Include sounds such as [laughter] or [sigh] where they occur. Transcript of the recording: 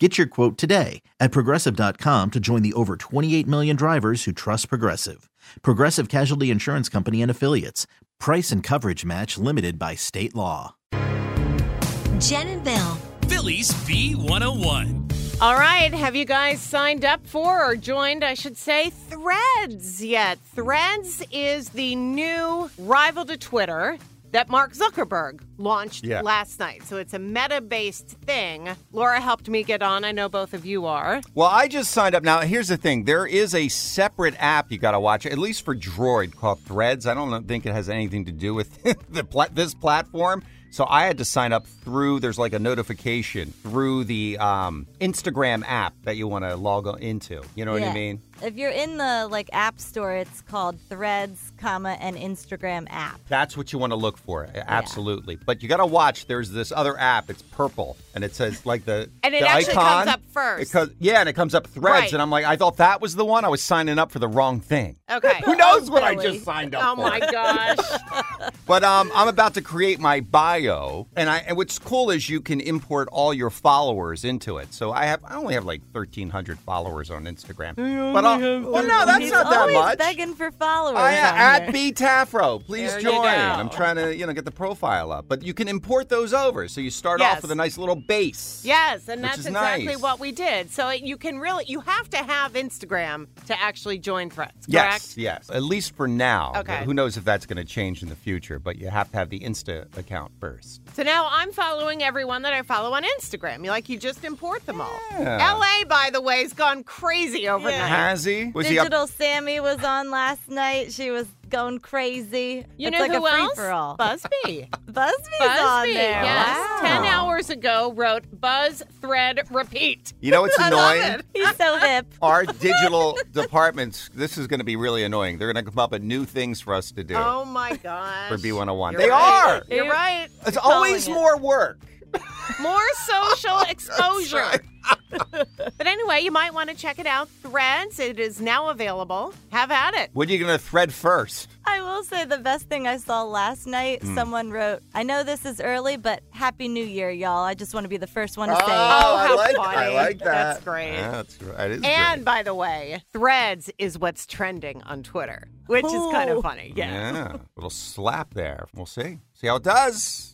Get your quote today at progressive.com to join the over 28 million drivers who trust Progressive. Progressive Casualty Insurance Company and Affiliates. Price and coverage match limited by state law. Jenn and Bill. Philly's B101. All right, have you guys signed up for or joined, I should say, Threads yet? Threads is the new rival to Twitter that Mark Zuckerberg launched Yeah. last night. So it's a meta based thing. Laura helped me get on. I know both of you are. Well, I just signed up. Now, here's the thing there is a separate app you got to watch, at least for Droid, called Threads. I don't think it has anything to do with [laughs] the pla- this platform. So I had to sign up through, there's like a notification through the um, Instagram app that you want to log on into. You know what I Yeah. mean? If you're in the like app store, it's called Threads, comma, and Instagram app. That's what you want to look for. Absolutely. But you got to watch. There's this other app. It's purple, and it says like the And it the actually icon, comes up first. It co- yeah, and it comes up threads, Right. and I'm like, I thought that was the one. I was signing up for the wrong thing. Okay. [laughs] Who knows what I Billy. just signed up Oh for? my gosh. [laughs] But um, I'm about to create my bio, and I and what's cool is you can import all your followers into it. So I have I only have like 1,300 followers on Instagram. But I'll, well, no, that's He's not that always much. begging for followers. I on at here. B Tafro. Please There you join. go. I'm trying to, you know, get the profile up. But you can import those over. So you start Yes. off with a nice little base. Yes, and Which that's is exactly nice. what we did. So you can really, you have to have Instagram to actually join Threads, correct? Yes, yes. At least for now. Okay. Who knows if that's going to change in the future? But you have to have the Insta account first. So now I'm following everyone that I follow on Instagram. You like you just import them all. Yeah. LA, by the way, has gone crazy overnight. Has he? Was he up? Digital Sammy was on last night. She was going crazy. You it's know like who a free else? for all. Buzzbee. Busby's [laughs] Buzzbee, on there. yes. Wow. Ten hours ago, wrote Buzz Thread Repeat. You know what's [laughs] annoying? it. He's so hip. [laughs] Our digital departments, this is going to be really annoying. They're going to come up with new things for us to do Oh my gosh. for B101. You're They right. are. You're right. It's calling always it. more work. More social [laughs] exposure. [laughs] but anyway, you might want to check it out. Threads, it is now available. Have at it. What are you going to thread first? I will say the best thing I saw last night, Hmm. someone wrote, I know this is early, but Happy New Year, y'all. I just want to be the first one to say it. Oh, I like, funny. I like that. That's great. Yeah, that's, that is And great. by the way, Threads is what's trending on Twitter, which is kind of funny. Yeah. Yeah, little slap there. We'll see. See how it does.